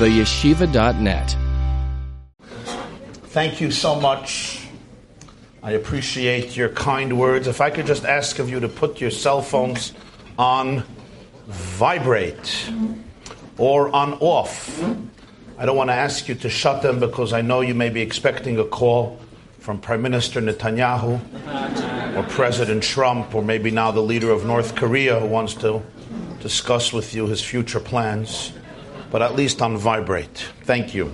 theyeshiva.net. Thank you so much. I appreciate your kind words. If I could just ask of you to put your cell phones on vibrate or on off. I don't want to ask you to shut them because I know you may be expecting a call from Prime Minister Netanyahu or President Trump or maybe now the leader of North Korea who wants to discuss with you his future plans. But at least on vibrate. Thank you.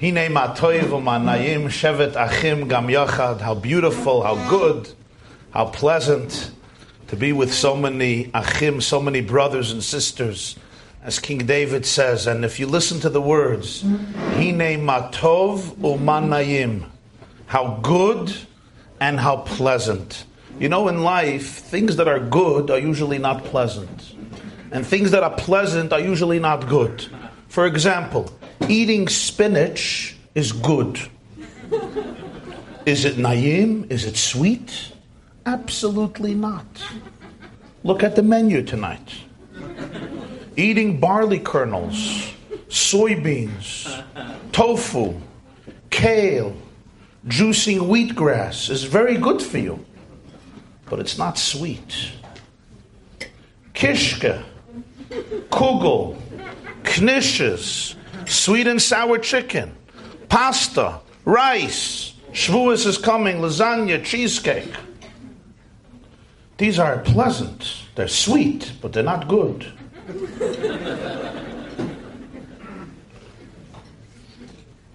Hine matoiv u'manayim shevet achim gam yachad. How beautiful, how good, how pleasant to be with so many achim, so many brothers and sisters, as King David says. And if you listen to the words, hine matov u'manayim, how good and how pleasant. You know, in life, things that are good are usually not pleasant, and things that are pleasant are usually not good. For example, eating spinach is good. Is it naim? Is it sweet? Absolutely not. Look at the menu tonight. Eating barley kernels, soybeans, tofu, kale, juicing wheatgrass is very good for you, but it's not sweet. Kishka, kugel, knishes, sweet and sour chicken, pasta, rice. Shavuos is coming, lasagna, cheesecake. These are pleasant. They're sweet, but they're not good.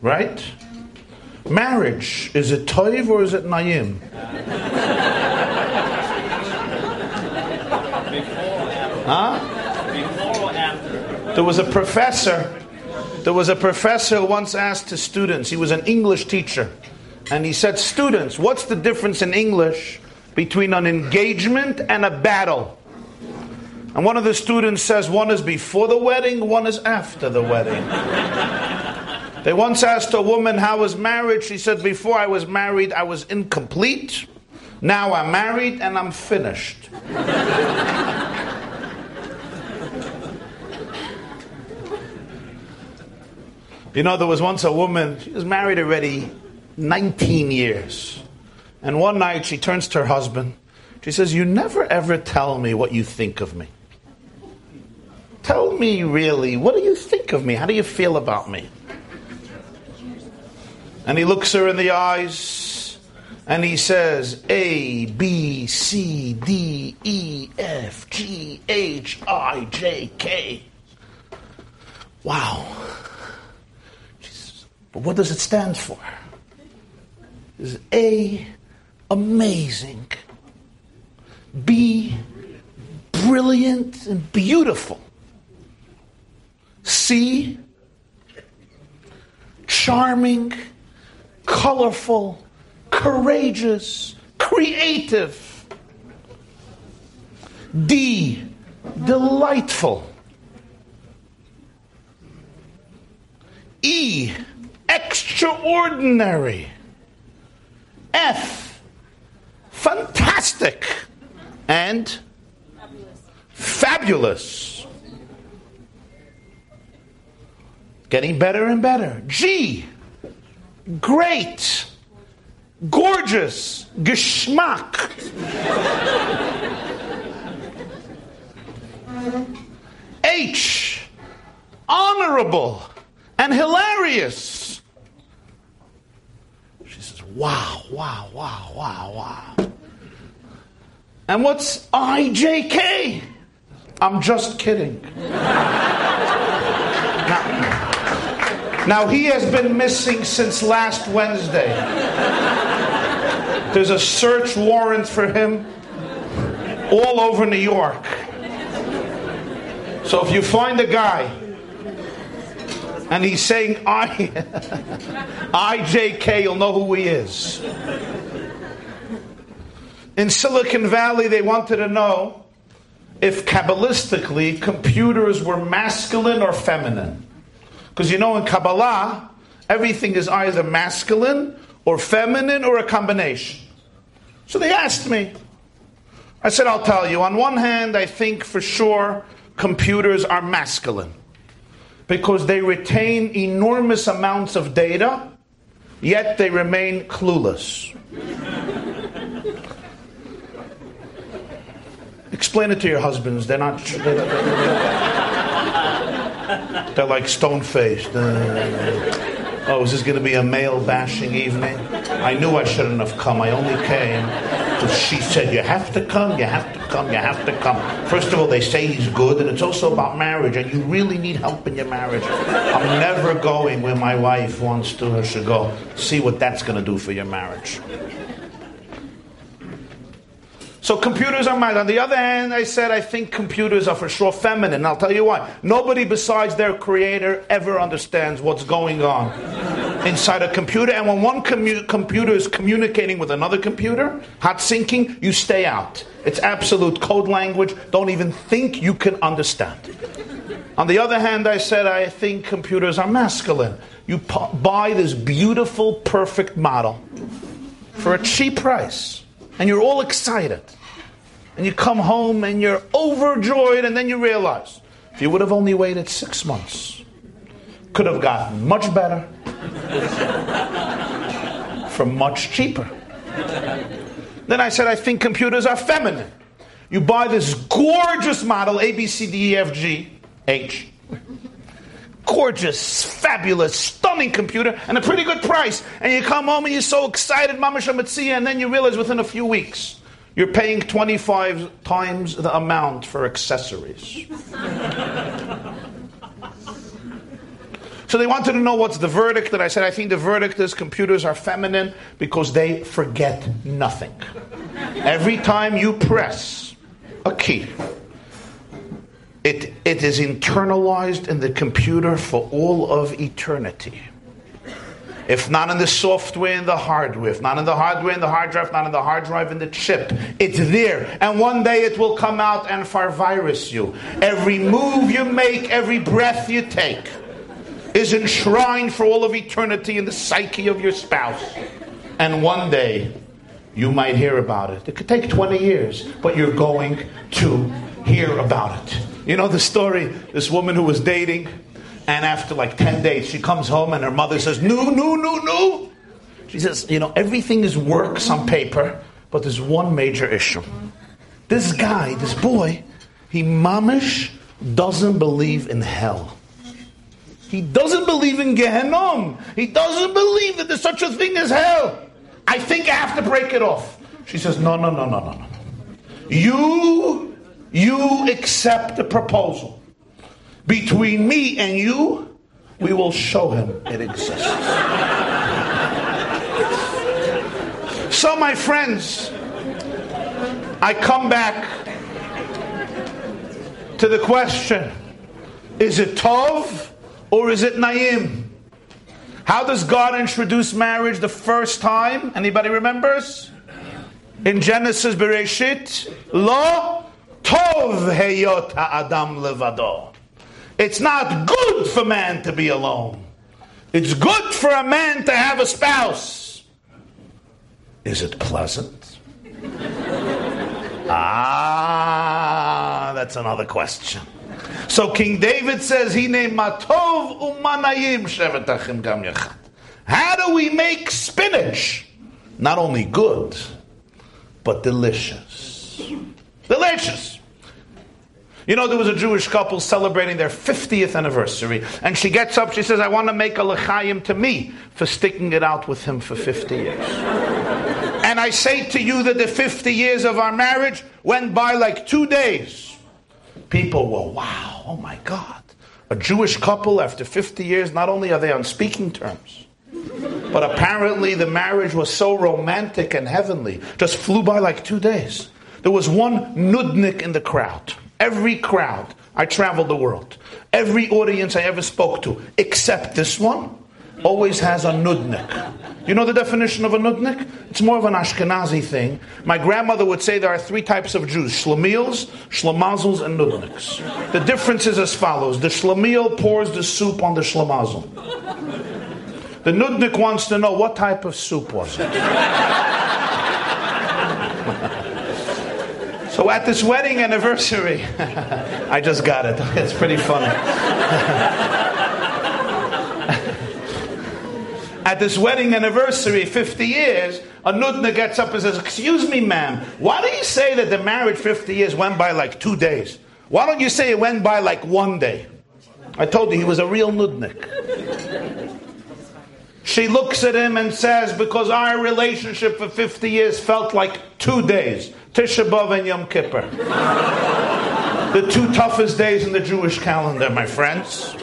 right? Marriage, is it toiv or is it naim? Huh? Before or after? There was a professor. There was a professor who once asked his students, he was an English teacher, and he said, Students, what's the difference in English between an engagement and a battle? And one of the students says, One is before the wedding, one is after the wedding. they once asked a woman, How was marriage? She said, Before I was married, I was incomplete. Now I'm married and I'm finished. You know, there was once a woman, she was married already 19 years. And one night she turns to her husband. She says, You never ever tell me what you think of me. Tell me really, what do you think of me? How do you feel about me? And he looks her in the eyes and he says, A, B, C, D, E, F, G, H, I, J, K. Wow. But what does it stand for? Is A, amazing. B, brilliant and beautiful. C, charming, colorful, courageous, creative. D, delightful. E, extraordinary. F, fantastic. And fabulous. Getting better and better. G, great. Gorgeous. Geschmack. H, honorable and hilarious. Wow, wow, wow, wow, wow. And what's IJK? I'm just kidding. now, now, he has been missing since last Wednesday. There's a search warrant for him all over New York. So if you find a guy and he's saying I, IJK, you'll know who he is. In Silicon Valley, they wanted to know if Kabbalistically computers were masculine or feminine. Because you know, in Kabbalah, everything is either masculine or feminine or a combination. So they asked me. I said, I'll tell you. On one hand, I think for sure computers are masculine because they retain enormous amounts of data, yet they remain clueless. Explain it to your husbands. They're not. They're, like stone faced. Uh, Oh, is this going to be a male bashing evening? I knew I shouldn't have come. I only came because she said, You have to come, you have to come, you have to come. First of all, they say he's good, and it's also about marriage, and you really need help in your marriage. I'm never going where my wife wants to or should go. See what that's going to do for your marriage. So computers are mad. On the other hand, I said I think computers are for sure feminine. I'll tell you why. Nobody besides their creator ever understands what's going on inside a computer. And when one commu- computer is communicating with another computer, hot syncing, you stay out. It's absolute code language. Don't even think you can understand. On the other hand, I said I think computers are masculine. You buy this beautiful, perfect model for a cheap price and you're all excited. And you come home and you're overjoyed, and then you realize if you would have only waited six months, could have gotten much better for much cheaper. Then I said, I think computers are feminine. You buy this gorgeous model, A, B, C, D, E, F, G, H. Gorgeous, fabulous, stunning computer, and a pretty good price. And you come home and you're so excited, Mama Shamatzia, and then you realize within a few weeks you're paying 25 times the amount for accessories. so they wanted to know what's the verdict, and I said, I think the verdict is computers are feminine because they forget nothing. Every time you press a key, it, it is internalized in the computer for all of eternity. If not in the software and the hardware, if not in the hardware and the hard drive, not in the hard drive and the chip, it's there. And one day it will come out and far virus you. Every move you make, every breath you take is enshrined for all of eternity in the psyche of your spouse. And one day you might hear about it. It could take 20 years, but you're going to hear about it. You know the story this woman who was dating and after like 10 days, she comes home and her mother says, No, no, no, no. She says, You know, everything is works on paper, but there's one major issue. This guy, this boy, he mamish doesn't believe in hell. He doesn't believe in Gehenom. He doesn't believe that there's such a thing as hell. I think I have to break it off. She says, No, no, no, no, no, no. You, you accept the proposal. Between me and you, we will show him it exists. so, my friends, I come back to the question is it Tov or is it Naim? How does God introduce marriage the first time? Anybody remembers? In Genesis Bereshit, Lo Tov Heyot Adam Levado. It's not good for man to be alone. It's good for a man to have a spouse. Is it pleasant? ah, that's another question. So King David says, hine matov umanayim shevetachim gam. How do we make spinach not only good, but delicious? Delicious. You know, there was a Jewish couple celebrating their 50th anniversary, and she gets up, she says, I want to make a l'chaim to me for sticking it out with him for 50 years. and I say to you that the 50 years of our marriage went by like two days. People were, wow, oh my God. A Jewish couple, after 50 years, not only are they on speaking terms, but apparently the marriage was so romantic and heavenly, just flew by like two days. There was one nudnik in the crowd Every crowd, I traveled the world. Every audience I ever spoke to, except this one, always has a nudnik. You know the definition of a nudnik? It's more of an Ashkenazi thing. My grandmother would say there are three types of Jews shlemiels, shlemazels, and nudniks. The difference is as follows the shlemiel pours the soup on the shlemazel. The nudnik wants to know what type of soup was it. So at this wedding anniversary, I just got it. It's pretty funny. at this wedding anniversary, 50 years, a nudna gets up and says, Excuse me, ma'am, why do you say that the marriage 50 years went by like two days? Why don't you say it went by like one day? I told you he was a real nudnik. She looks at him and says, Because our relationship for 50 years felt like two days Tisha B'Av and Yom Kippur. the two toughest days in the Jewish calendar, my friends.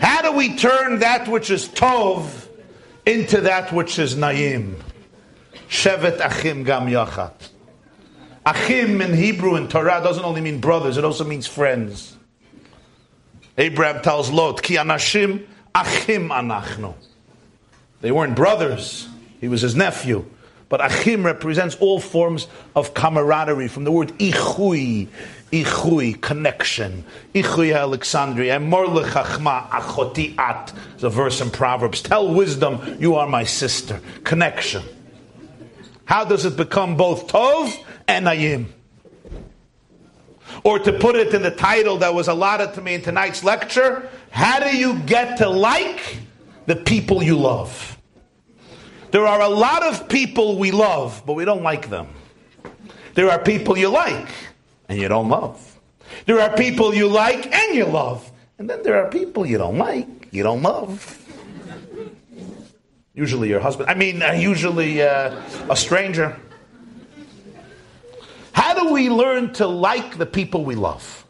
How do we turn that which is Tov into that which is Naim? Shevet Achim Gam Yachad. Achim in Hebrew and Torah doesn't only mean brothers, it also means friends. Abraham tells Lot, Ki Anashim Achim Anachno. They weren't brothers. He was his nephew. But Achim represents all forms of camaraderie from the word ichui, ichui, connection. Ichui Alexandria, and morle chachma achoti at. It's a verse in Proverbs. Tell wisdom, you are my sister. Connection. How does it become both tov and ayim? Or to put it in the title that was allotted to me in tonight's lecture, how do you get to like the people you love. There are a lot of people we love, but we don't like them. There are people you like and you don't love. There are people you like and you love. And then there are people you don't like, you don't love. Usually your husband. I mean, uh, usually uh, a stranger. How do we learn to like the people we love?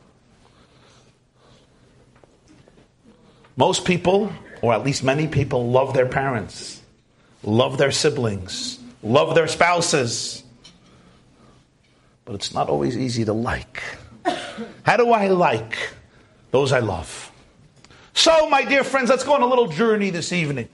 Most people or at least many people, love their parents, love their siblings, love their spouses. But it's not always easy to like. How do I like those I love? So, my dear friends, let's go on a little journey this evening.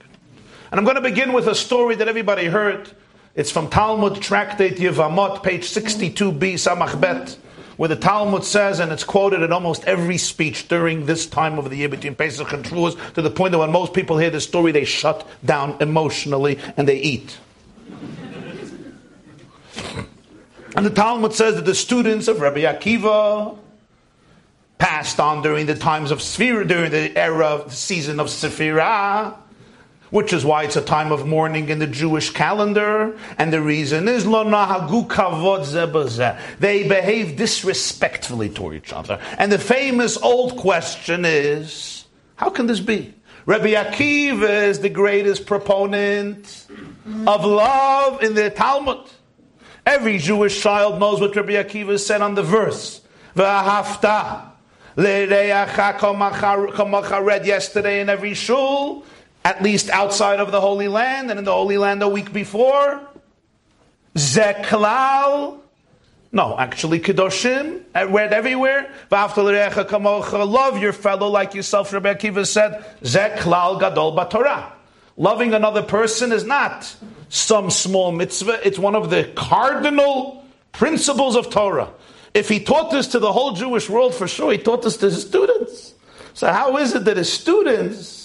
And I'm going to begin with a story that everybody heard. It's from Talmud Tractate Yevamot, page 62b, Samach Bet where the Talmud says, and it's quoted in almost every speech during this time of the year between Pesach and Shavuos, to the point that when most people hear the story, they shut down emotionally and they eat. and the Talmud says that the students of Rabbi Akiva passed on during the times of Sphira, during the era, the season of Sephirah, which is why it's a time of mourning in the Jewish calendar. And the reason is they behave disrespectfully toward each other. And the famous old question is, how can this be? Rabbi Akiva is the greatest proponent of love in the Talmud. Every Jewish child knows what Rabbi Akiva said on the verse. V'ahavta. read yesterday in every shul at least outside of the Holy Land, and in the Holy Land a week before. Zeklal. No, actually, Kedoshim, read everywhere. Love your fellow like yourself, Rabbi Akiva said. Zeklal Gadol Batorah. Loving another person is not some small mitzvah, it's one of the cardinal principles of Torah. If he taught this to the whole Jewish world, for sure, he taught this to his students. So, how is it that his students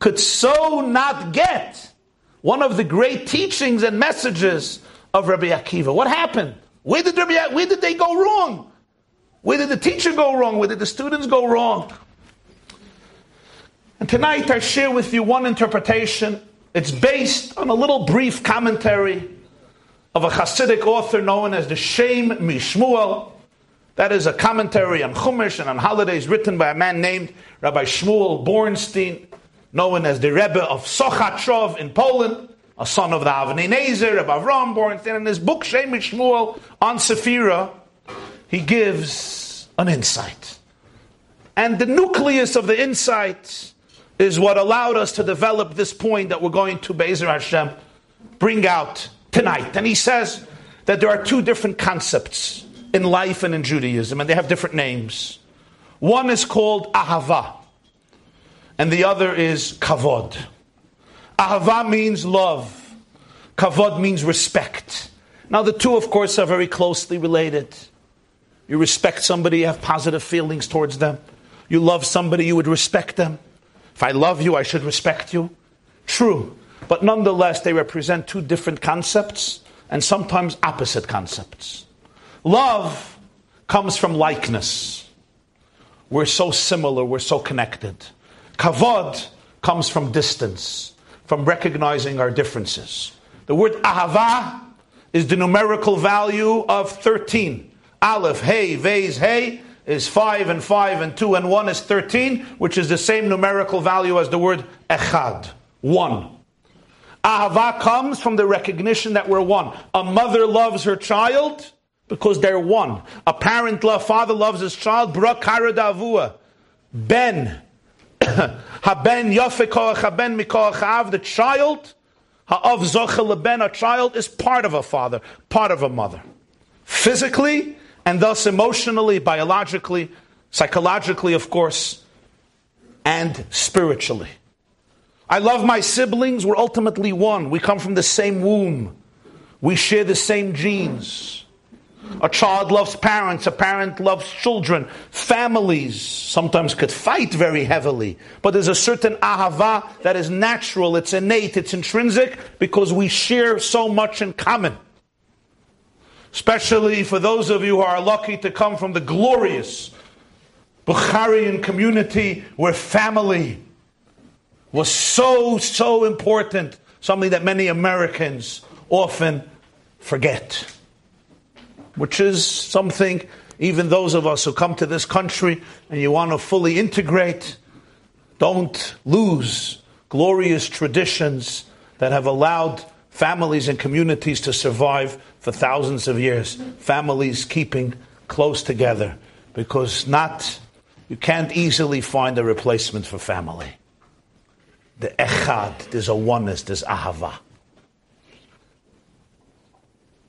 could so not get one of the great teachings and messages of Rabbi Akiva. What happened? Where did, Rabbi, where did they go wrong? Where did the teacher go wrong? Where did the students go wrong? And tonight I share with you one interpretation. It's based on a little brief commentary of a Hasidic author known as the Shem MiShmuel. That is a commentary on Chumash and on holidays written by a man named Rabbi Shmuel Bornstein known as the Rebbe of Sochachov in Poland, a son of the Avnei Nezer, Rebbe Avram Bornstein. In his book, Shem Shmuel on Sephira, he gives an insight. And the nucleus of the insight is what allowed us to develop this point that we're going to, Be'ezer Hashem, bring out tonight. And he says that there are two different concepts in life and in Judaism, and they have different names. One is called Ahava and the other is kavod. Ahava means love. Kavod means respect. Now, the two, of course, are very closely related. You respect somebody, you have positive feelings towards them. You love somebody, you would respect them. If I love you, I should respect you. True. But nonetheless, they represent two different concepts and sometimes opposite concepts. Love comes from likeness. We're so similar, we're so connected. Kavod comes from distance, from recognizing our differences. The word ahava is the numerical value of 13. Aleph, hey, vez, hey is 5 and 5 and 2 and 1 is 13, which is the same numerical value as the word echad, 1. Ahava comes from the recognition that we're one. A mother loves her child because they're one. A parent love, father loves his child. Ben. Haben yafekoach haben mikoach av. The child. Ha'av zochel ben. A child is part of a father, part of a mother. Physically, and thus emotionally, biologically, psychologically, of course, and spiritually. I love my siblings. We're ultimately one. We come from the same womb. We share the same genes. A child loves parents, a parent loves children. Families sometimes could fight very heavily, but there's a certain ahava that is natural, it's innate, it's intrinsic because we share so much in common. Especially for those of you who are lucky to come from the glorious Bukharian community where family was so, so important, something that many Americans often forget. Which is something, even those of us who come to this country and you want to fully integrate, don't lose glorious traditions that have allowed families and communities to survive for thousands of years. Families keeping close together because not you can't easily find a replacement for family the echad, there's a oneness, there's ahava.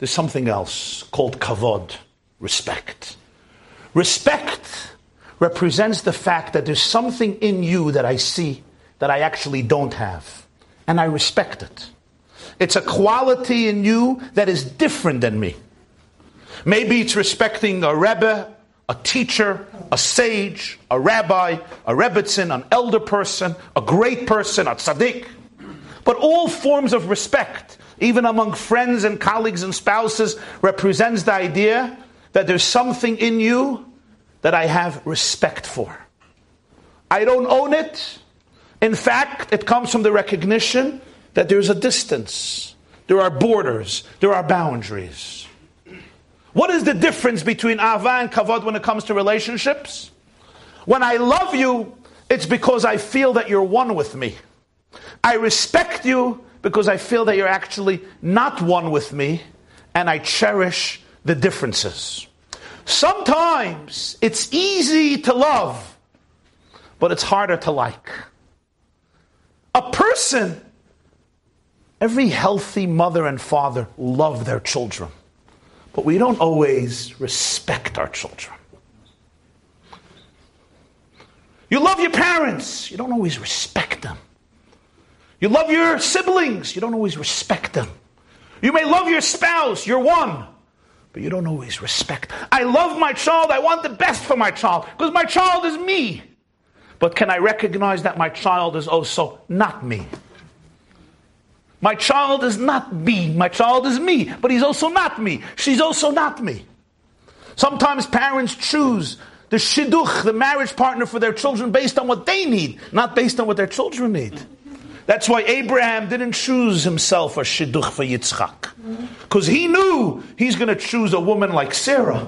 There's something else called kavod, respect. Respect represents the fact that there's something in you that I see that I actually don't have, and I respect it. It's a quality in you that is different than me. Maybe it's respecting a rebbe, a teacher, a sage, a rabbi, a rebbitzin, an elder person, a great person, a tzaddik. But all forms of respect, even among friends and colleagues and spouses, represents the idea that there's something in you that I have respect for. I don't own it. In fact, it comes from the recognition that there's a distance, there are borders, there are boundaries. What is the difference between ava and kavod when it comes to relationships? When I love you, it's because I feel that you're one with me. I respect you because I feel that you're actually not one with me, and I cherish the differences. Sometimes it's easy to love, but it's harder to like. A person, every healthy mother and father love their children. But we don't always respect our children. You love your parents, you don't always respect. You love your siblings, you don't always respect them. You may love your spouse, you're one, but you don't always respect. I love my child, I want the best for my child, because my child is me. But can I recognize that my child is also not me? My child is not me. My child is me, but he's also not me. She's also not me. Sometimes parents choose the shidduch, the marriage partner for their children based on what they need, not based on what their children need. That's why Abraham didn't choose himself a shidduch for Yitzchak. Because he knew he's going to choose a woman like Sarah.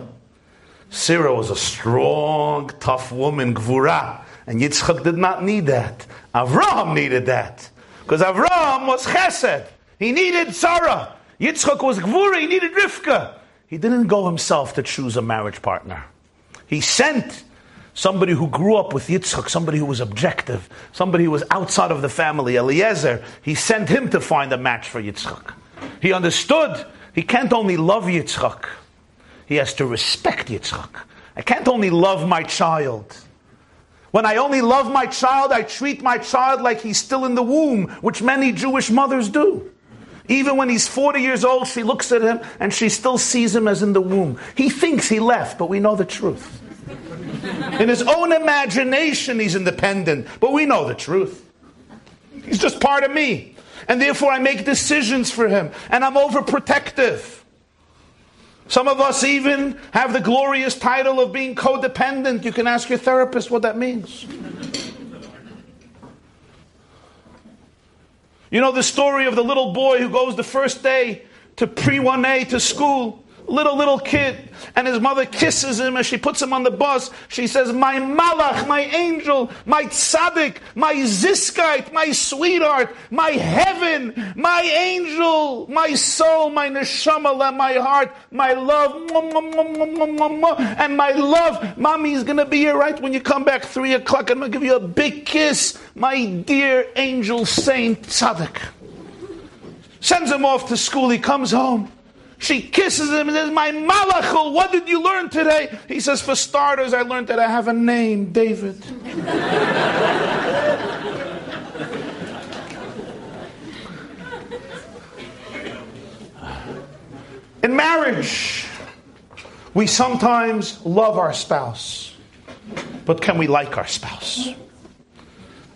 Sarah was a strong, tough woman, gvura. And Yitzchak did not need that. Avraham needed that. Because Avram was chesed. He needed Sarah. Yitzchak was gvura. He needed Rivka. He didn't go himself to choose a marriage partner. He sent somebody who grew up with Yitzchak, somebody who was objective, somebody who was outside of the family, Eliezer. He sent him to find a match for Yitzchak. He understood he can't only love Yitzchak, he has to respect Yitzchak. I can't only love my child. When I only love my child, I treat my child like he's still in the womb, which many Jewish mothers do. Even when he's 40 years old, she looks at him and she still sees him as in the womb. He thinks he left, but we know the truth. In his own imagination, he's independent, but we know the truth. He's just part of me. And therefore, I make decisions for him, and I'm overprotective. Some of us even have the glorious title of being codependent. You can ask your therapist what that means. You know the story of the little boy who goes the first day to pre 1A to school little, little kid, and his mother kisses him as she puts him on the bus. She says, My malach, my angel, my tzaddik, my ziskite, my sweetheart, my heaven, my angel, my soul, my neshama, my heart, my love, and my love. Mommy's gonna be here right when you come back three o'clock. I'm gonna give you a big kiss, my dear angel saint tzaddik. Sends him off to school. He comes home. She kisses him and says, My malachul, what did you learn today? He says, For starters, I learned that I have a name, David. In marriage, we sometimes love our spouse, but can we like our spouse?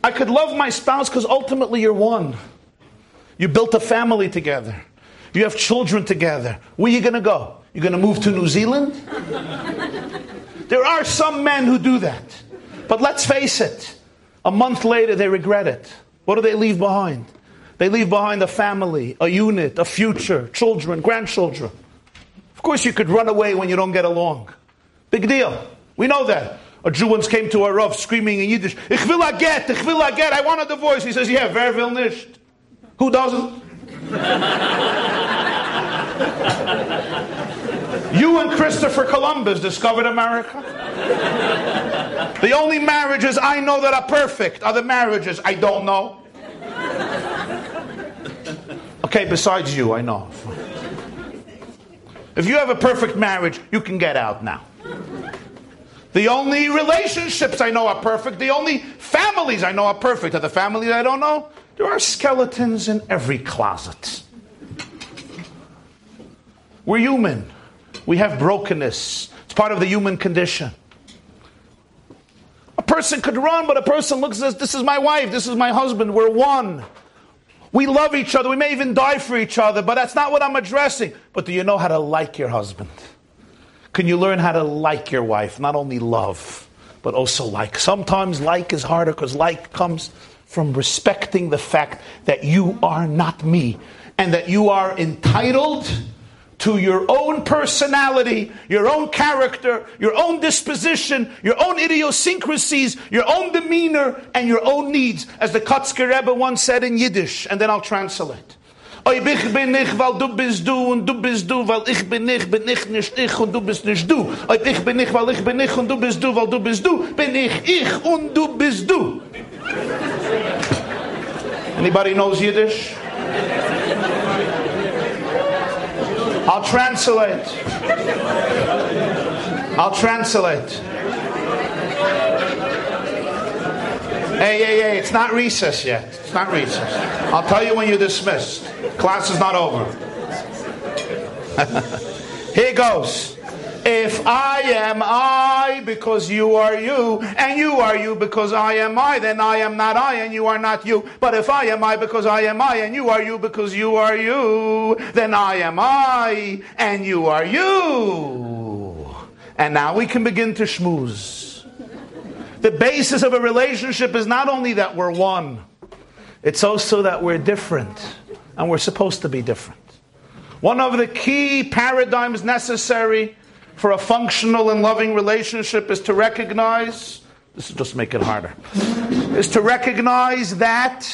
I could love my spouse because ultimately you're one. You built a family together. You have children together. Where are you going to go? You're going to move to New Zealand? there are some men who do that. But let's face it, a month later they regret it. What do they leave behind? They leave behind a family, a unit, a future, children, grandchildren. Of course, you could run away when you don't get along. Big deal. We know that. A Jew once came to a Rav screaming in Yiddish, Ich will a get, ich will a get, I want a divorce. He says, yeah, wer will nicht? Who doesn't? You and Christopher Columbus discovered America. The only marriages I know that are perfect are the marriages I don't know. Okay, besides you, I know. If you have a perfect marriage, you can get out now. The only relationships I know are perfect. The only families I know are perfect are the families I don't know. There are skeletons in every closet. We're human. We have brokenness. It's part of the human condition. A person could run, but a person looks at this is my wife, this is my husband, we're one. We love each other, we may even die for each other, but that's not what I'm addressing. But do you know how to like your husband? Can you learn how to like your wife? Not only love, but also like. Sometimes like is harder because like comes from respecting the fact that you are not me and that you are entitled to your own personality, your own character, your own disposition, your own idiosyncrasies, your own demeanor, and your own needs, as the Kotzker Rebbe once said in Yiddish, and then I'll translate. Oy ich bin ich, weil du bist du und du bist du, weil ich bin ich, bin ich nicht ich und du bist nicht du. Oy ich bin ich, weil ich bin ich und du bist du, weil du bist du, bin ich ich und du bist du. Anybody knows Yiddish? I'll translate. I'll translate. Hey, hey, hey, it's not recess yet. It's not recess. I'll tell you when you're dismissed. Class is not over. Here goes. If I am I because you are you, and you are you because I am I, then I am not I and you are not you. But if I am I because I am I, and you are you because you are you, then I am I and you are you. And now we can begin to schmooze. The basis of a relationship is not only that we're one, it's also that we're different, and we're supposed to be different. One of the key paradigms necessary for a functional and loving relationship is to recognize, this will just make it harder, is to recognize that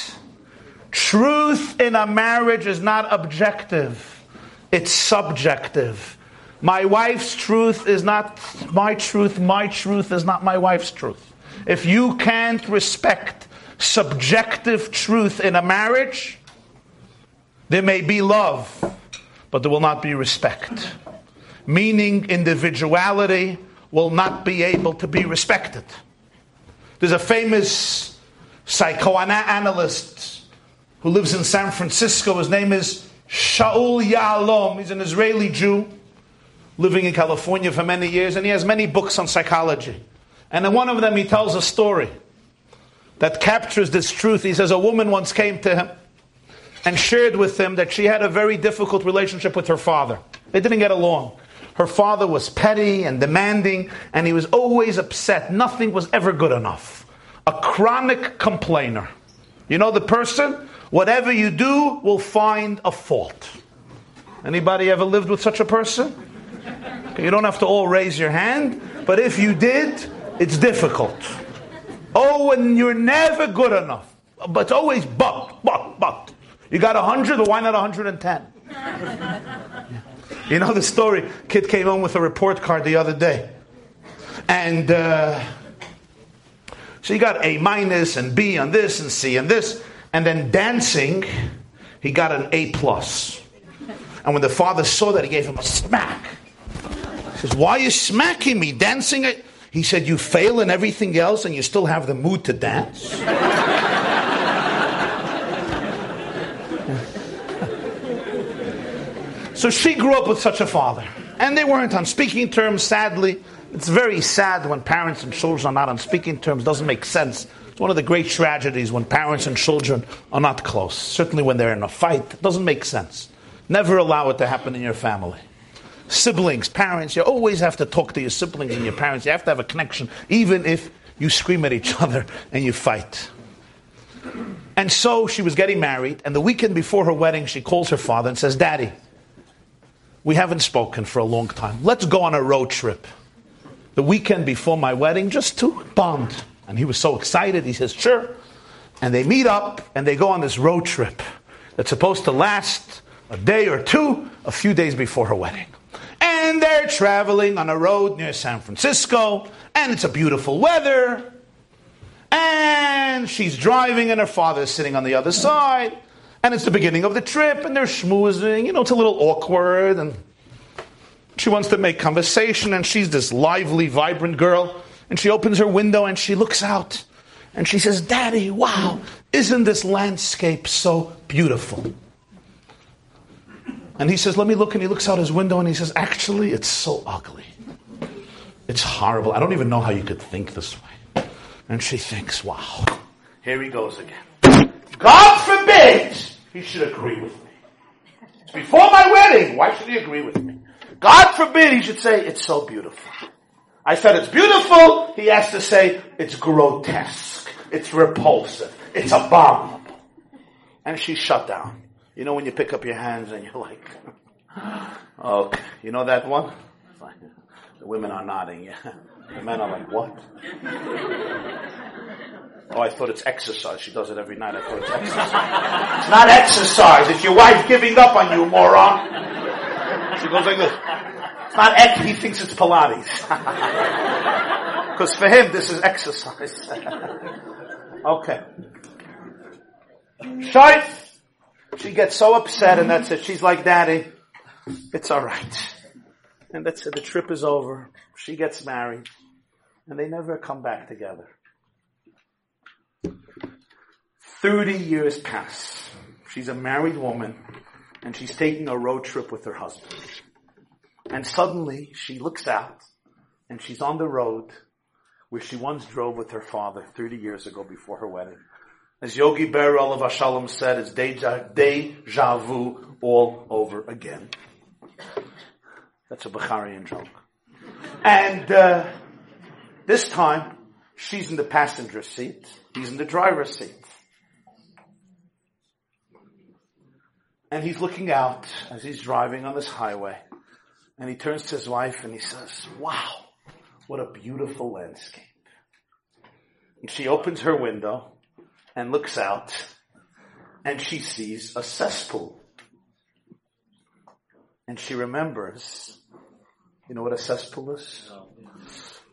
truth in a marriage is not objective, it's subjective. My wife's truth is not my truth, my truth is not my wife's truth. If you can't respect subjective truth in a marriage, there may be love, but there will not be respect meaning individuality, will not be able to be respected. There's a famous psychoanalyst who lives in San Francisco. His name is Shaul Yalom. He's an Israeli Jew living in California for many years, and he has many books on psychology. And in one of them, he tells a story that captures this truth. He says a woman once came to him and shared with him that she had a very difficult relationship with her father. They didn't get along. Her father was petty and demanding, and he was always upset. Nothing was ever good enough. A chronic complainer. You know the person? Whatever you do will find a fault. Anybody ever lived with such a person? You don't have to all raise your hand, but if you did, it's difficult. Oh, and you're never good enough. But it's always but, but, but. You got 100, or why not 110? You know the story? Kid came home with a report card the other day. And uh, so he got A minus and B on this and C on this. And then dancing, he got an A plus. And when the father saw that, he gave him a smack. He says, Why are you smacking me? Dancing? He said, You fail in everything else and you still have the mood to dance? so she grew up with such a father. And they weren't on speaking terms, sadly. It's very sad when parents and children are not on speaking terms. Doesn't make sense. It's one of the great tragedies when parents and children are not close. Certainly when they're in a fight. It doesn't make sense. Never allow it to happen in your family siblings, parents, you always have to talk to your siblings and your parents. You have to have a connection, even if you scream at each other and you fight. And so she was getting married, and the weekend before her wedding, she calls her father and says, Daddy, we haven't spoken for a long time. Let's go on a road trip. The weekend before my wedding, just to bond. And he was so excited, he says, Sure. And they meet up and they go on this road trip that's supposed to last a day or two, a few days before her wedding. And they're traveling on a road near San Francisco, and it's a beautiful weather. And she's driving, and her father's sitting on the other side. And it's the beginning of the trip, and they're schmoozing. You know, it's a little awkward, and she wants to make conversation, and she's this lively, vibrant girl. And she opens her window and she looks out, and she says, Daddy, wow, isn't this landscape so beautiful? And he says, Let me look. And he looks out his window and he says, Actually, it's so ugly. It's horrible. I don't even know how you could think this way. And she thinks, Wow, here he goes again. God forbid he should agree with me. It's before my wedding. Why should he agree with me? God forbid he should say, It's so beautiful. I said it's beautiful. He has to say, It's grotesque. It's repulsive. It's abominable. And she shut down. You know when you pick up your hands and you're like, okay, you know that one? The women are nodding, yeah. The men are like, what? Oh, I thought it's exercise. She does it every night. I thought it's exercise. It's not exercise. It's your wife giving up on you, moron. She goes like this. It's not ex- he thinks it's Pilates. Because for him, this is exercise. okay. Shite. She gets so upset and that's it. She's like, Daddy, it's alright. And that's it. The trip is over. She gets married. And they never come back together. 30 years pass. She's a married woman and she's taking a road trip with her husband. And suddenly she looks out and she's on the road where she once drove with her father 30 years ago before her wedding. As Yogi Berra Olav Hashalom said, it's deja, deja vu all over again. That's a Bukharian joke. And uh, this time, she's in the passenger seat, he's in the driver's seat. And he's looking out as he's driving on this highway. And he turns to his wife and he says, Wow, what a beautiful landscape. And she opens her window and looks out and she sees a cesspool. And she remembers, you know what a cesspool is?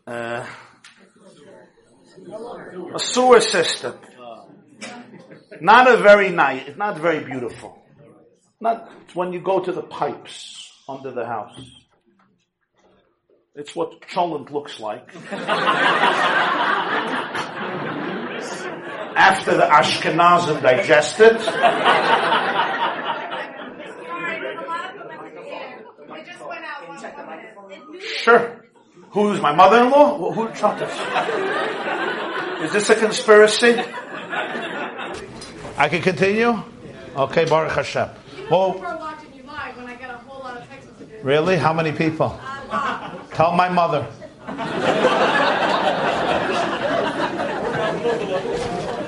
Uh, a sewer system. Not a very nice, it's not very beautiful. Not when you go to the pipes under the house. It's what Cholent looks like. after the Ashkenazim digested. Sure. Who's my mother-in-law? Who shot this? Is this a conspiracy? I can continue? Okay, Baruch Hashem. Well, really? How many people? Tell my mother.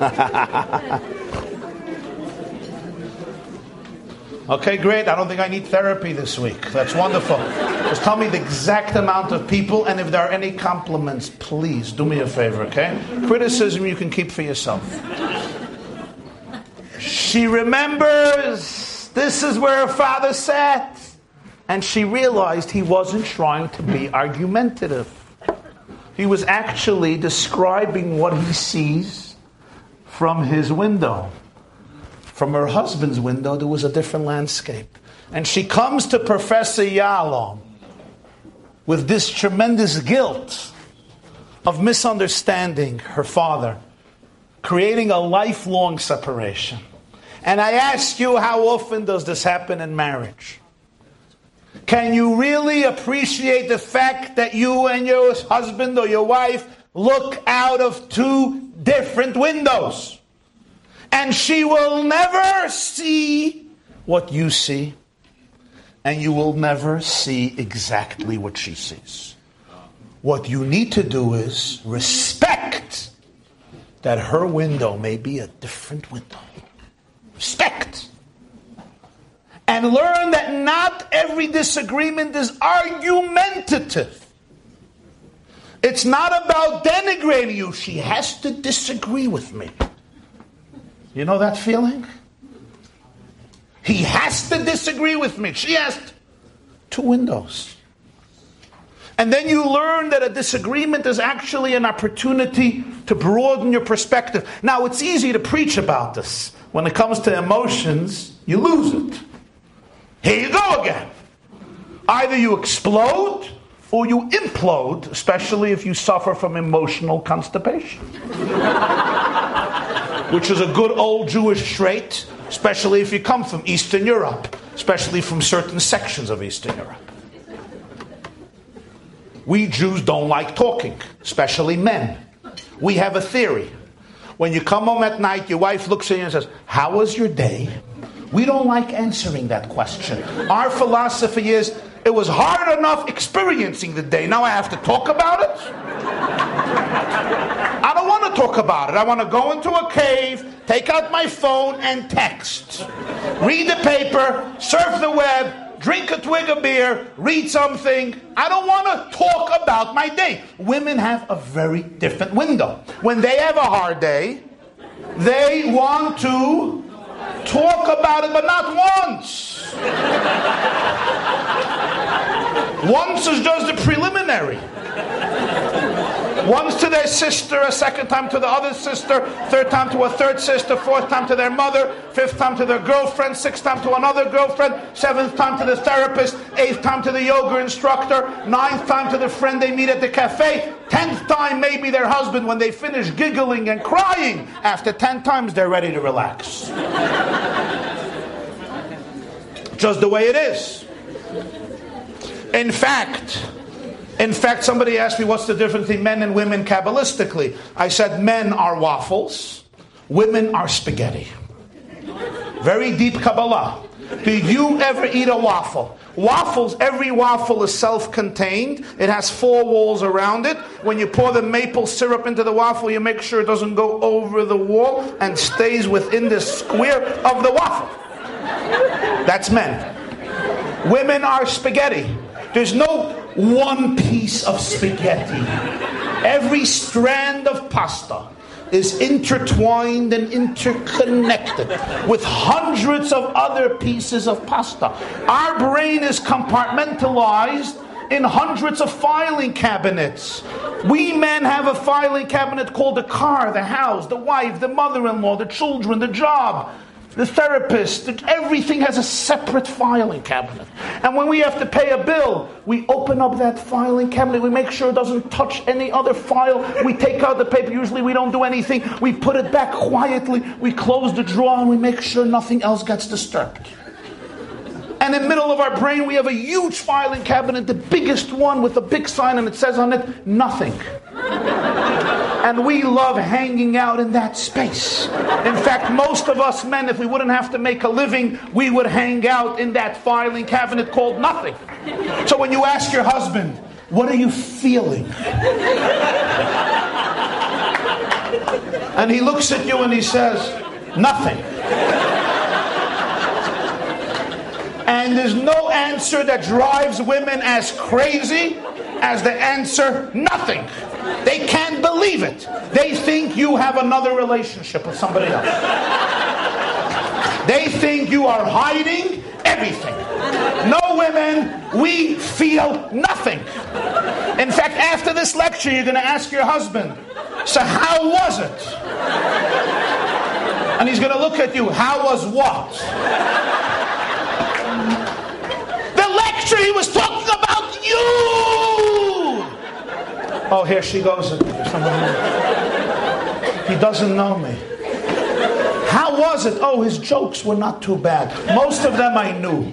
okay, great. I don't think I need therapy this week. That's wonderful. Just tell me the exact amount of people, and if there are any compliments, please do me a favor, okay? Criticism you can keep for yourself. She remembers this is where her father sat, and she realized he wasn't trying to be argumentative. He was actually describing what he sees from his window. From her husband's window, there was a different landscape. And she comes to Professor Yalom with this tremendous guilt of misunderstanding her father, creating a lifelong separation. And I ask you, how often does this happen in marriage? Can you really appreciate the fact that you and your husband or your wife look out of two different windows? And she will never see what you see, and you will never see exactly what she sees. What you need to do is respect that her window may be a different window. Respect and learn that not every disagreement is argumentative. It's not about denigrating you. She has to disagree with me. You know that feeling? He has to disagree with me. She has two windows. And then you learn that a disagreement is actually an opportunity to broaden your perspective. Now, it's easy to preach about this. When it comes to emotions, you lose it. Here you go again. Either you explode or you implode, especially if you suffer from emotional constipation. Which is a good old Jewish trait, especially if you come from Eastern Europe, especially from certain sections of Eastern Europe. We Jews don't like talking, especially men. We have a theory. When you come home at night, your wife looks at you and says, How was your day? We don't like answering that question. Our philosophy is it was hard enough experiencing the day. Now I have to talk about it? I don't want to talk about it. I want to go into a cave, take out my phone, and text. Read the paper, surf the web, drink a twig of beer, read something. I don't want to talk about my day. Women have a very different window. When they have a hard day, they want to talk about it, but not once. Once is just the preliminary. Once to their sister, a second time to the other sister, third time to a third sister, fourth time to their mother, fifth time to their girlfriend, sixth time to another girlfriend, seventh time to the therapist, eighth time to the yoga instructor, ninth time to the friend they meet at the cafe, tenth time maybe their husband when they finish giggling and crying. After ten times, they're ready to relax. Just the way it is. In fact, in fact, somebody asked me what's the difference between men and women Kabbalistically. I said men are waffles, women are spaghetti. Very deep Kabbalah. Did you ever eat a waffle? Waffles, every waffle is self contained. It has four walls around it. When you pour the maple syrup into the waffle, you make sure it doesn't go over the wall and stays within the square of the waffle. That's men. Women are spaghetti. There's no one piece of spaghetti. Every strand of pasta is intertwined and interconnected with hundreds of other pieces of pasta. Our brain is compartmentalized in hundreds of filing cabinets. We men have a filing cabinet called the car, the house, the wife, the mother in law, the children, the job the therapist, everything has a separate filing cabinet. And when we have to pay a bill, we open up that filing cabinet. We make sure it doesn't touch any other file. We take out the paper. Usually we don't do anything. We put it back quietly. We close the drawer and we make sure nothing else gets disturbed. And in the middle of our brain, we have a huge filing cabinet, the biggest one with a big sign, and it says on it, nothing. And we love hanging out in that space. In fact, most of us men, if we wouldn't have to make a living, we would hang out in that filing cabinet called nothing. So when you ask your husband, What are you feeling? and he looks at you and he says, Nothing. And there's no answer that drives women as crazy as the answer, nothing. They can't believe it. They think you have another relationship with somebody else. They think you are hiding everything. No women, we feel nothing. In fact, after this lecture, you're going to ask your husband, So, how was it? And he's going to look at you, How was what? The lecture, he was talking about you. Oh, here she goes. He doesn't know me. How was it? Oh, his jokes were not too bad. Most of them I knew.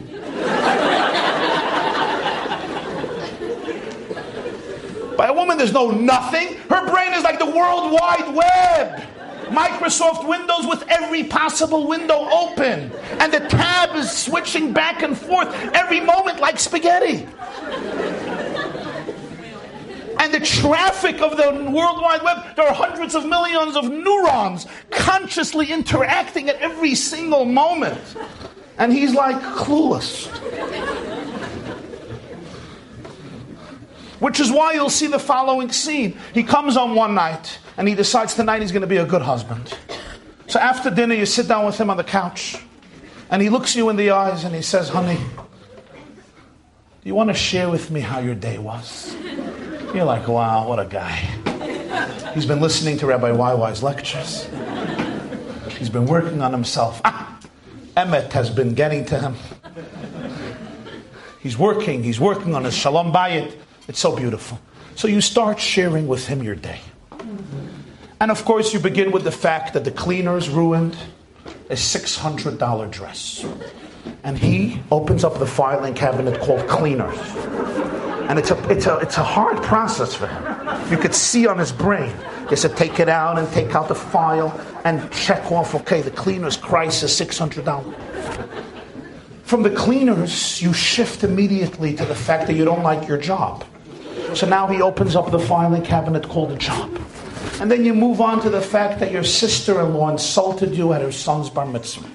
By a woman, there's no nothing. Her brain is like the World Wide Web. Microsoft Windows with every possible window open. And the tab is switching back and forth every moment like spaghetti. And the traffic of the World Wide Web, there are hundreds of millions of neurons consciously interacting at every single moment. And he's like clueless. Which is why you'll see the following scene. He comes on one night and he decides tonight he's going to be a good husband. So after dinner, you sit down with him on the couch and he looks you in the eyes and he says, Honey, do you want to share with me how your day was? You're like, wow, what a guy. He's been listening to Rabbi YY's lectures. He's been working on himself. Ah, Emet has been getting to him. He's working, he's working on his Shalom Bayit. It's so beautiful. So you start sharing with him your day. And of course, you begin with the fact that the cleaners ruined a $600 dress. And he opens up the filing cabinet called Cleaners. And it's a, it's, a, it's a hard process for him. You could see on his brain. He said, take it out and take out the file and check off, okay, the cleaner's crisis, $600. From the cleaners, you shift immediately to the fact that you don't like your job. So now he opens up the filing cabinet called a job. And then you move on to the fact that your sister in law insulted you at her son's bar mitzvah.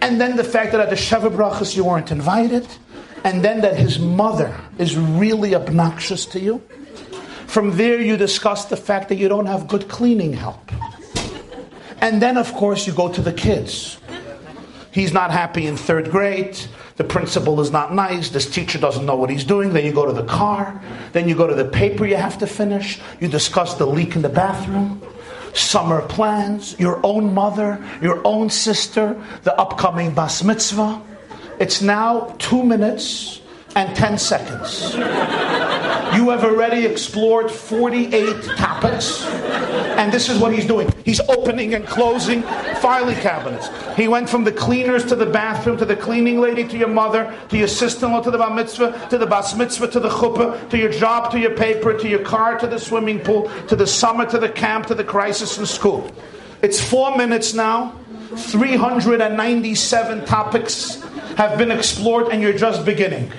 And then the fact that at the Sheva Brachas you weren't invited and then that his mother is really obnoxious to you. From there, you discuss the fact that you don't have good cleaning help. And then, of course, you go to the kids. He's not happy in third grade. The principal is not nice. This teacher doesn't know what he's doing. Then you go to the car. Then you go to the paper you have to finish. You discuss the leak in the bathroom summer plans, your own mother, your own sister, the upcoming bas mitzvah. It's now two minutes and 10 seconds. You have already explored 48 topics, and this is what he's doing. He's opening and closing filing cabinets. He went from the cleaners to the bathroom, to the cleaning lady, to your mother, to your sister-in-law, to the bar mitzvah, to the bas mitzvah, to the chuppah, to your job, to your paper, to your car, to the swimming pool, to the summer, to the camp, to the crisis in school. It's four minutes now. 397 topics have been explored, and you're just beginning.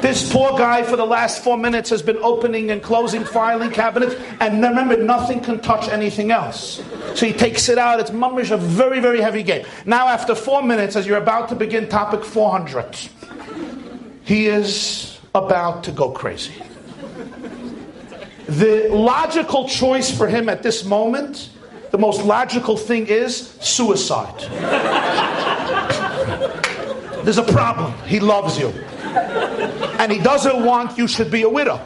This poor guy for the last four minutes has been opening and closing filing cabinets, and remember, nothing can touch anything else. So he takes it out. It's mummish, a very, very heavy game. Now, after four minutes, as you're about to begin topic 400, he is about to go crazy. The logical choice for him at this moment, the most logical thing is suicide. There's a problem. He loves you. And he doesn't want you should be a widow.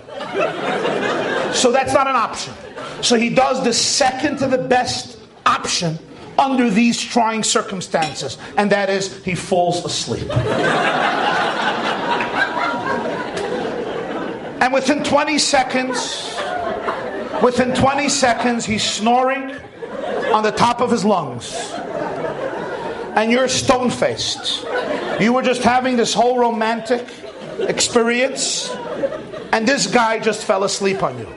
So that's not an option. So he does the second to the best option under these trying circumstances, and that is he falls asleep. and within 20 seconds, within 20 seconds, he's snoring on the top of his lungs. And you're stone faced. You were just having this whole romantic experience, and this guy just fell asleep on you.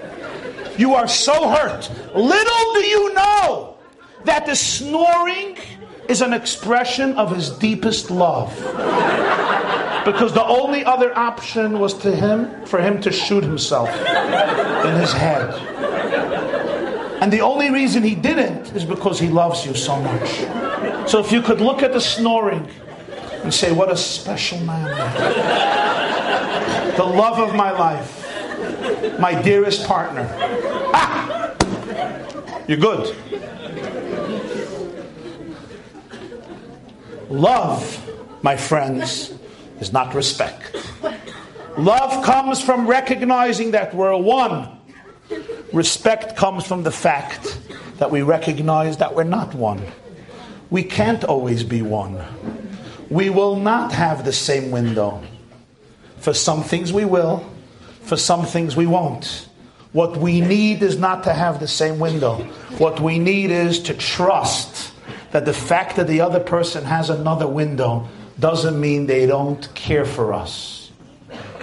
You are so hurt. Little do you know that the snoring is an expression of his deepest love. Because the only other option was to him for him to shoot himself in his head. And the only reason he didn't is because he loves you so much. So if you could look at the snoring and say, What a special man. the love of my life, my dearest partner. Ah! You're good. Love, my friends, is not respect. Love comes from recognizing that we're one. Respect comes from the fact that we recognize that we're not one. We can't always be one. We will not have the same window. For some things we will, for some things we won't. What we need is not to have the same window. What we need is to trust that the fact that the other person has another window doesn't mean they don't care for us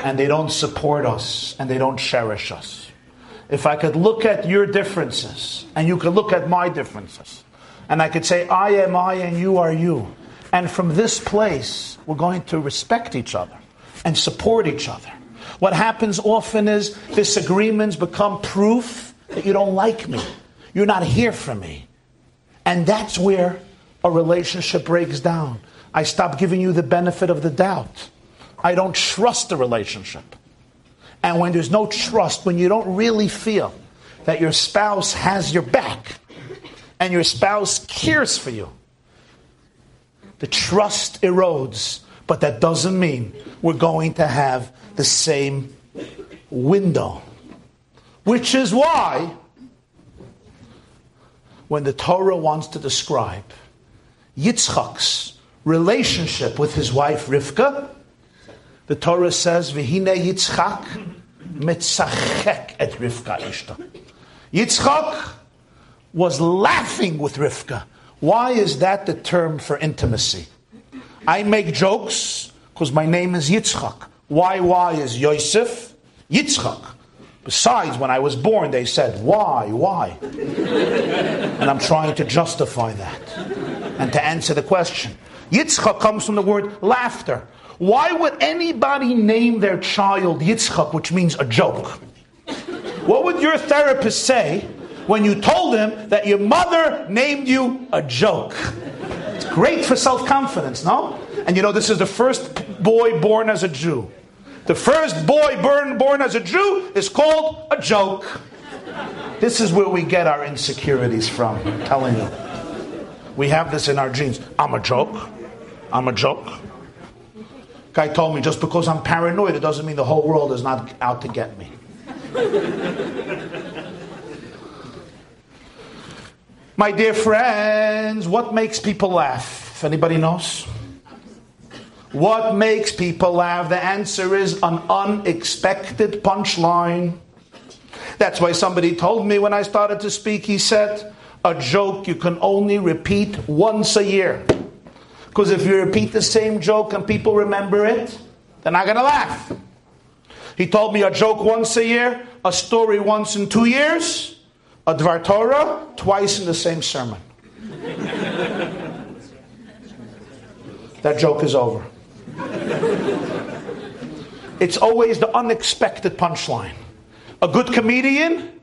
and they don't support us and they don't cherish us. If I could look at your differences and you could look at my differences and I could say, I am I and you are you. And from this place, we're going to respect each other and support each other. What happens often is disagreements become proof that you don't like me. You're not here for me. And that's where a relationship breaks down. I stop giving you the benefit of the doubt. I don't trust the relationship. And when there's no trust, when you don't really feel that your spouse has your back and your spouse cares for you, the trust erodes. But that doesn't mean we're going to have the same window. Which is why, when the Torah wants to describe Yitzchak's relationship with his wife Rivka, the Torah says, "V'hine Yitzchak mitzachek et Rivka ishta." Yitzchak was laughing with Rivka. Why is that the term for intimacy? I make jokes because my name is Yitzchak. Why? Why is Yosef Yitzchak? Besides, when I was born, they said, Why? Why? and I'm trying to justify that and to answer the question. Yitzchak comes from the word laughter. Why would anybody name their child Yitzchak, which means a joke? What would your therapist say when you told him that your mother named you a joke? It's great for self confidence, no? And you know, this is the first boy born as a Jew. The first boy born, born as a Jew is called a joke. This is where we get our insecurities from, I'm telling you. We have this in our genes. I'm a joke. I'm a joke. Guy told me just because I'm paranoid, it doesn't mean the whole world is not out to get me. My dear friends, what makes people laugh? If anybody knows? What makes people laugh? The answer is an unexpected punchline. That's why somebody told me when I started to speak, he said, a joke you can only repeat once a year. Because if you repeat the same joke and people remember it, they're not going to laugh. He told me a joke once a year, a story once in two years, a Dvar Torah twice in the same sermon. that joke is over. It's always the unexpected punchline. A good comedian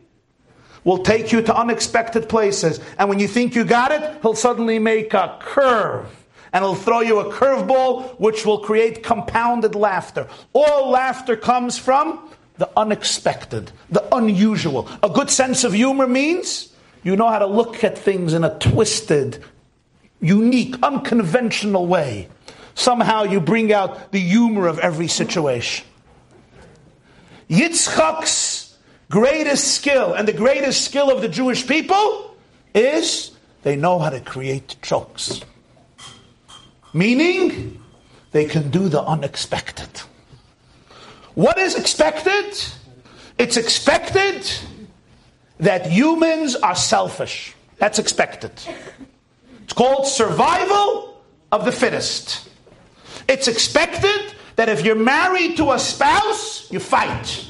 will take you to unexpected places. And when you think you got it, he'll suddenly make a curve. And he'll throw you a curveball which will create compounded laughter. All laughter comes from the unexpected, the unusual. A good sense of humor means you know how to look at things in a twisted, unique, unconventional way. Somehow you bring out the humor of every situation. Yitzchak's greatest skill and the greatest skill of the Jewish people is they know how to create jokes. Meaning, they can do the unexpected. What is expected? It's expected that humans are selfish. That's expected. It's called survival of the fittest. It's expected that if you're married to a spouse, you fight.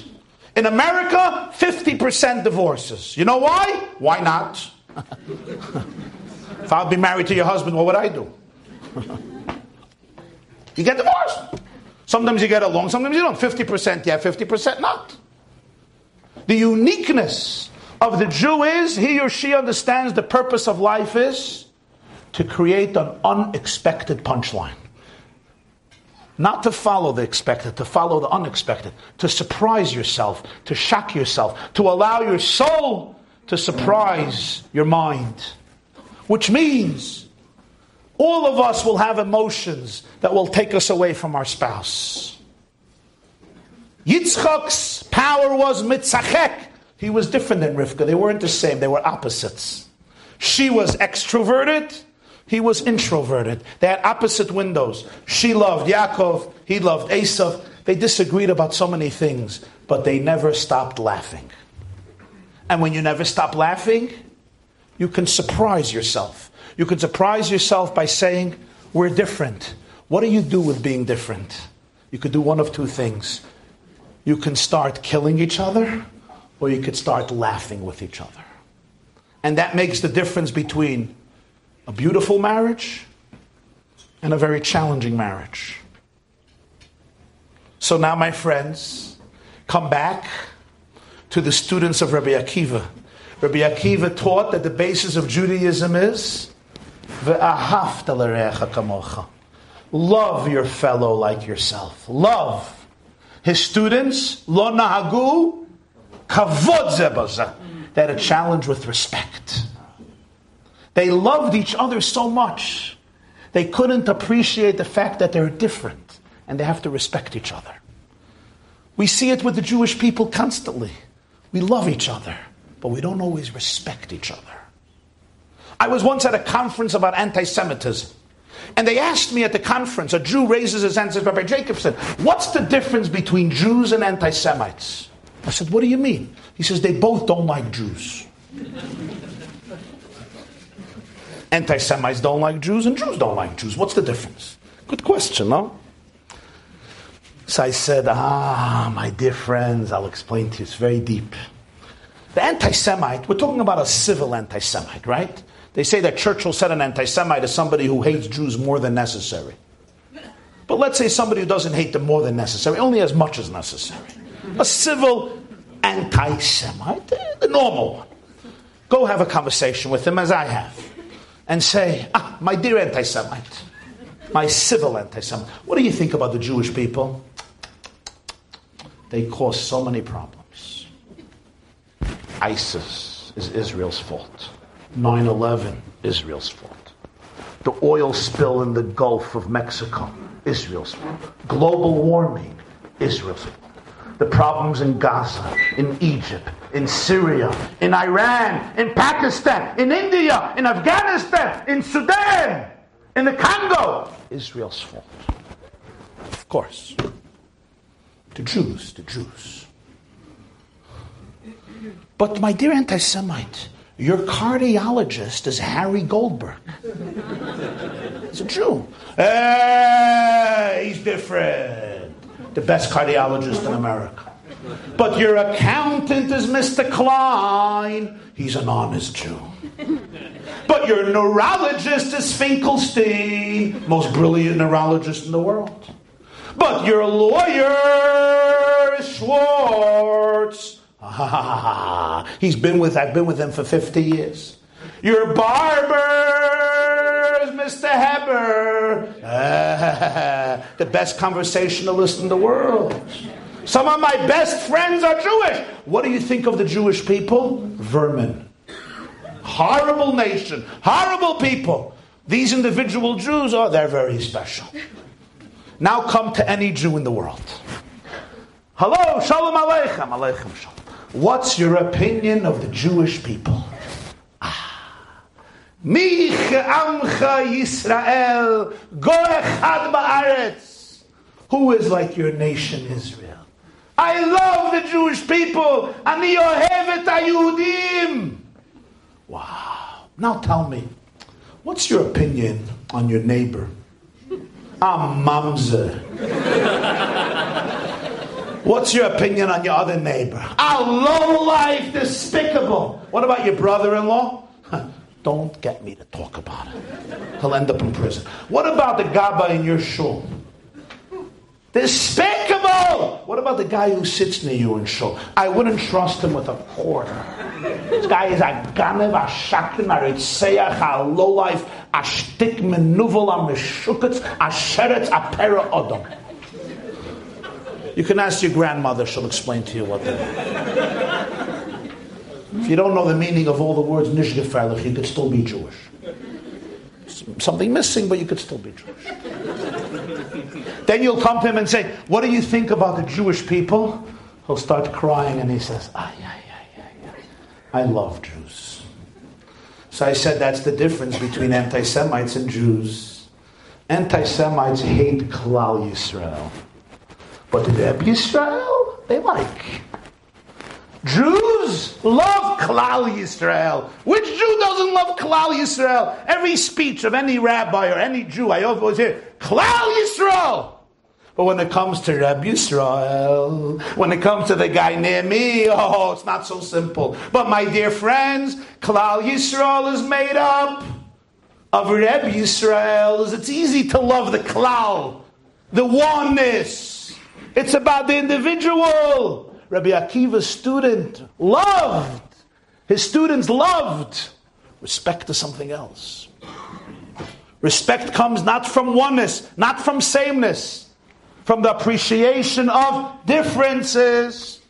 In America, 50% divorces. You know why? Why not? if I'd be married to your husband, what would I do? you get divorced. Sometimes you get along, sometimes you don't. 50% yeah, 50% not. The uniqueness of the Jew is he or she understands the purpose of life is to create an unexpected punchline. Not to follow the expected, to follow the unexpected, to surprise yourself, to shock yourself, to allow your soul to surprise your mind. Which means all of us will have emotions that will take us away from our spouse. Yitzchak's power was mitzachek. He was different than Rivka. They weren't the same, they were opposites. She was extroverted, he was introverted. They had opposite windows. She loved Yaakov, he loved Esav. They disagreed about so many things, but they never stopped laughing. And when you never stop laughing, you can surprise yourself. You can surprise yourself by saying, We're different. What do you do with being different? You could do one of two things. You can start killing each other, or you could start laughing with each other. And that makes the difference between a beautiful marriage and a very challenging marriage. So now, my friends, come back to the students of Rabbi Akiva. Rabbi Akiva taught that the basis of Judaism is Love your fellow like yourself. Love. His students, lo nahagu kavod. They had a challenge with respect. They loved each other so much, they couldn't appreciate the fact that they're different and they have to respect each other. We see it with the Jewish people constantly. We love each other, but we don't always respect each other. I was once at a conference about anti Semitism. And they asked me at the conference, a Jew raises his hand and says, Rabbi Jacobson, what's the difference between Jews and anti Semites? I said, What do you mean? He says, They both don't like Jews. Anti Semites don't like Jews and Jews don't like Jews. What's the difference? Good question, no? So I said, Ah, my dear friends, I'll explain to you. It's very deep. The anti Semite, we're talking about a civil anti Semite, right? They say that Churchill said an anti Semite is somebody who hates Jews more than necessary. But let's say somebody who doesn't hate them more than necessary, only as much as necessary. A civil anti Semite, the normal one. Go have a conversation with him as I have and say, ah, my dear anti Semite, my civil anti Semite, what do you think about the Jewish people? They cause so many problems. ISIS is Israel's fault. 9 11, Israel's fault. The oil spill in the Gulf of Mexico, Israel's fault. Global warming, Israel's fault the problems in Gaza, in Egypt, in Syria, in Iran, in Pakistan, in India, in Afghanistan, in Sudan, in the Congo. Israel's fault. Of course. The Jews, the Jews. But my dear anti Semite, your cardiologist is Harry Goldberg. He's a Jew. Hey, he's different the best cardiologist in America. But your accountant is Mr. Klein. He's an honest Jew. But your neurologist is Finkelstein, most brilliant neurologist in the world. But your lawyer is Schwartz. He's been with I've been with him for 50 years. Your barber is Mr. Heber. the best conversationalist in the world. Some of my best friends are Jewish. What do you think of the Jewish people? Vermin. Horrible nation. Horrible people. These individual Jews, oh, they're very special. Now come to any Jew in the world. Hello, shalom aleichem, aleichem shalom. What's your opinion of the Jewish people? Ah, mich amcha Yisrael, ba'aretz. Who is like your nation Israel? I love the Jewish people. Ani ohevet ayudim. Wow. Now tell me, what's your opinion on your neighbor? I'm mamzer. What's your opinion on your other neighbor? A low life, despicable. What about your brother in law? Don't get me to talk about it. He'll end up in prison. What about the Gabbai in your shul? Despicable! What about the guy who sits near you in show? I wouldn't trust him with a quarter. This guy is a ganev, a shakrin, a ritzeach, a lowlife, a shtik menuvel, a meshuketz, a sheretz, a pera odom. You can ask your grandmother, she'll explain to you what they are. If you don't know the meaning of all the words nishgefreilich, you could still be Jewish. Something missing, but you could still be Jewish. Then you'll come to him and say, What do you think about the Jewish people? He'll start crying and he says, Ay, ay, ay, ay, ay. I love Jews. So I said that's the difference between anti Semites and Jews. Anti Semites hate Klal Yisrael. But the Reb Yisrael, they like. Jews love Klal Yisrael. Which Jew doesn't love Klal Yisrael? Every speech of any rabbi or any Jew, I always hear, Klal Yisrael! But when it comes to Reb Yisrael, when it comes to the guy near me, oh, it's not so simple. But my dear friends, Klal Yisrael is made up of Reb Yisrael. It's easy to love the Klal, the oneness. It's about the individual. Rabbi Akiva's student loved. His students loved. Respect to something else. Respect comes not from oneness, not from sameness from the appreciation of differences.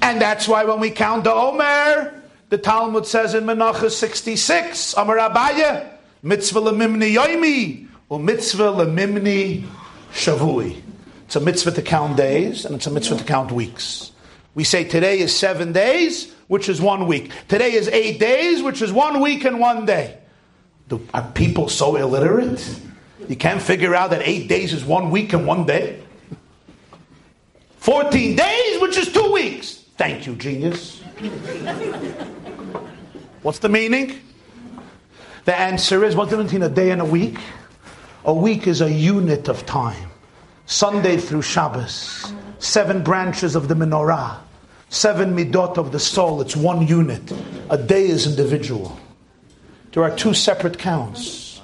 And that's why when we count the Omer, the Talmud says in Menachah 66, Amar Abaye, mitzvah lemimni yoimi, or mitzvah lemimni shavui. It's a mitzvah to count days, and it's a mitzvah to count weeks. We say today is seven days, which is one week. Today is eight days, which is one week and one day. Do, are people so illiterate? You can't figure out that eight days is one week and one day. 14 days, which is two weeks. Thank you, genius. What's the meaning? The answer is what's the difference between a day and a week? A week is a unit of time. Sunday through Shabbos, seven branches of the menorah, seven midot of the soul, it's one unit. A day is individual. There are two separate counts.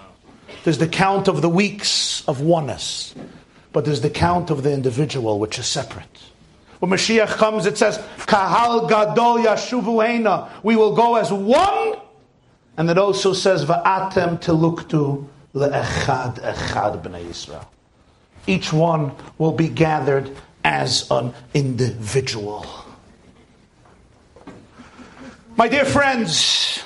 There's the count of the weeks of oneness, but there's the count of the individual, which is separate. When Mashiach comes, it says, Kahal Gadol Yashuvu. We will go as one. And it also says, Va'atem Teluktu Le'echad Echad B'nai Yisrael. Each one will be gathered as an individual. My dear friends,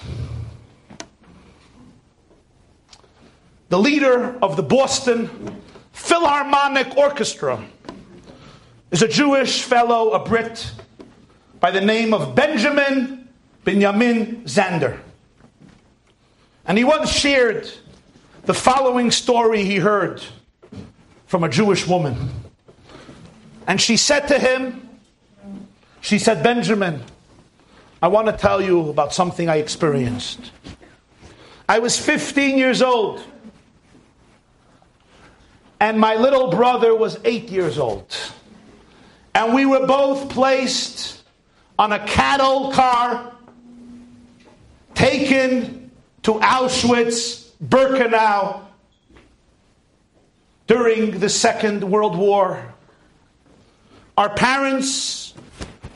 the leader of the Boston Philharmonic Orchestra, is a Jewish fellow, a Brit, by the name of Benjamin Benjamin Zander. And he once shared the following story he heard from a Jewish woman. And she said to him, She said, Benjamin, I want to tell you about something I experienced. I was 15 years old and my little brother was eight years old. And we were both placed on a cattle car taken to Auschwitz, Birkenau during the Second World War. Our parents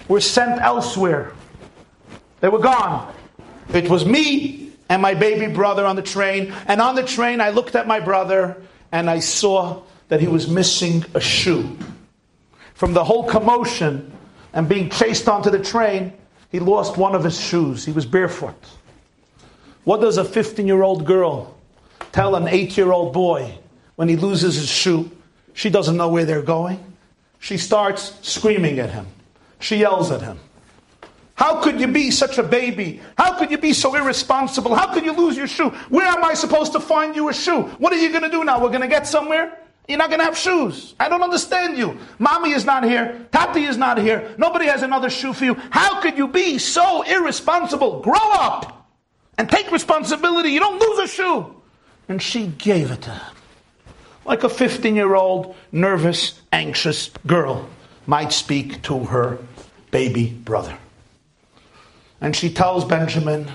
were sent elsewhere, they were gone. It was me and my baby brother on the train. And on the train, I looked at my brother and I saw that he was missing a shoe. From the whole commotion and being chased onto the train, he lost one of his shoes. He was barefoot. What does a 15 year old girl tell an 8 year old boy when he loses his shoe? She doesn't know where they're going. She starts screaming at him. She yells at him. How could you be such a baby? How could you be so irresponsible? How could you lose your shoe? Where am I supposed to find you a shoe? What are you going to do now? We're going to get somewhere? You're not going to have shoes. I don't understand you. Mommy is not here. Tati is not here. Nobody has another shoe for you. How could you be so irresponsible? Grow up and take responsibility. You don't lose a shoe. And she gave it to him. Like a 15 year old, nervous, anxious girl might speak to her baby brother. And she tells Benjamin,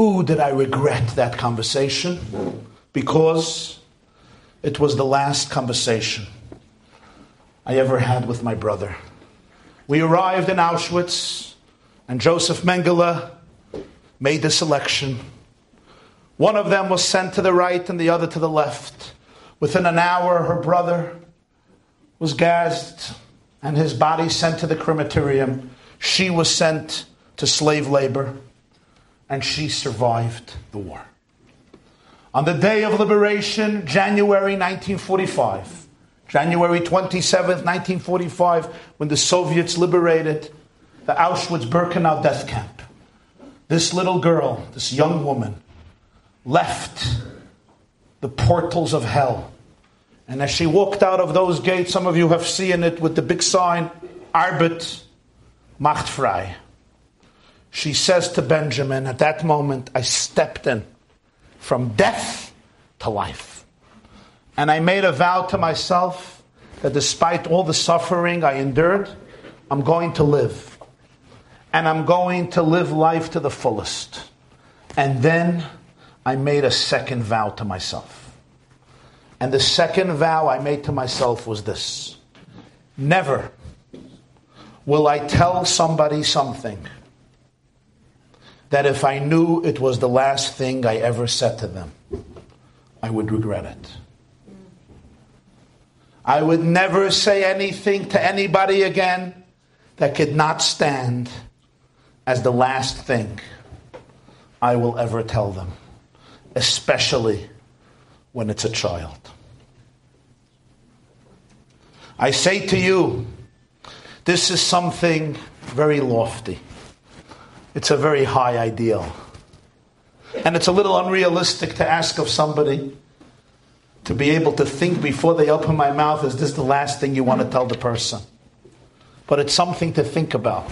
Ooh, did I regret that conversation? Because it was the last conversation I ever had with my brother. We arrived in Auschwitz, and Joseph Mengele made the selection. One of them was sent to the right and the other to the left. Within an hour, her brother was gassed and his body sent to the crematorium. She was sent to slave labor, and she survived the war. On the day of liberation, January 1945, January 27th, 1945, when the Soviets liberated the Auschwitz Birkenau death camp, this little girl, this young woman, left the portals of hell. And as she walked out of those gates, some of you have seen it with the big sign, Arbeit macht frei. She says to Benjamin, at that moment, I stepped in from death to life. And I made a vow to myself that despite all the suffering I endured, I'm going to live. And I'm going to live life to the fullest. And then I made a second vow to myself. And the second vow I made to myself was this Never will I tell somebody something that if I knew it was the last thing I ever said to them, I would regret it. I would never say anything to anybody again that could not stand as the last thing I will ever tell them, especially when it's a child. I say to you, this is something very lofty. It's a very high ideal. And it's a little unrealistic to ask of somebody to be able to think before they open my mouth, is this the last thing you want to tell the person? But it's something to think about.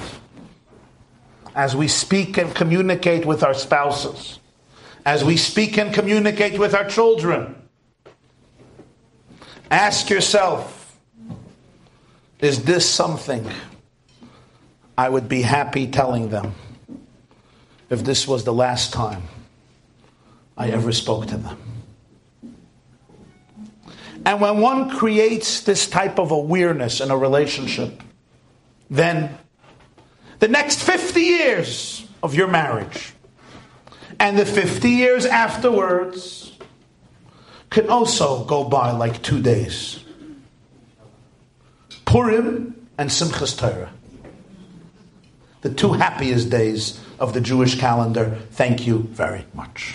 As we speak and communicate with our spouses, as we speak and communicate with our children, ask yourself, is this something I would be happy telling them? if this was the last time I ever spoke to them. And when one creates this type of awareness in a relationship, then the next 50 years of your marriage and the 50 years afterwards can also go by like two days. Purim and Simchas Torah. The two happiest days of the Jewish calendar. Thank you very much.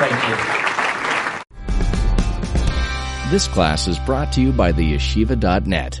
Thank you. This class is brought to you by the yeshiva.net.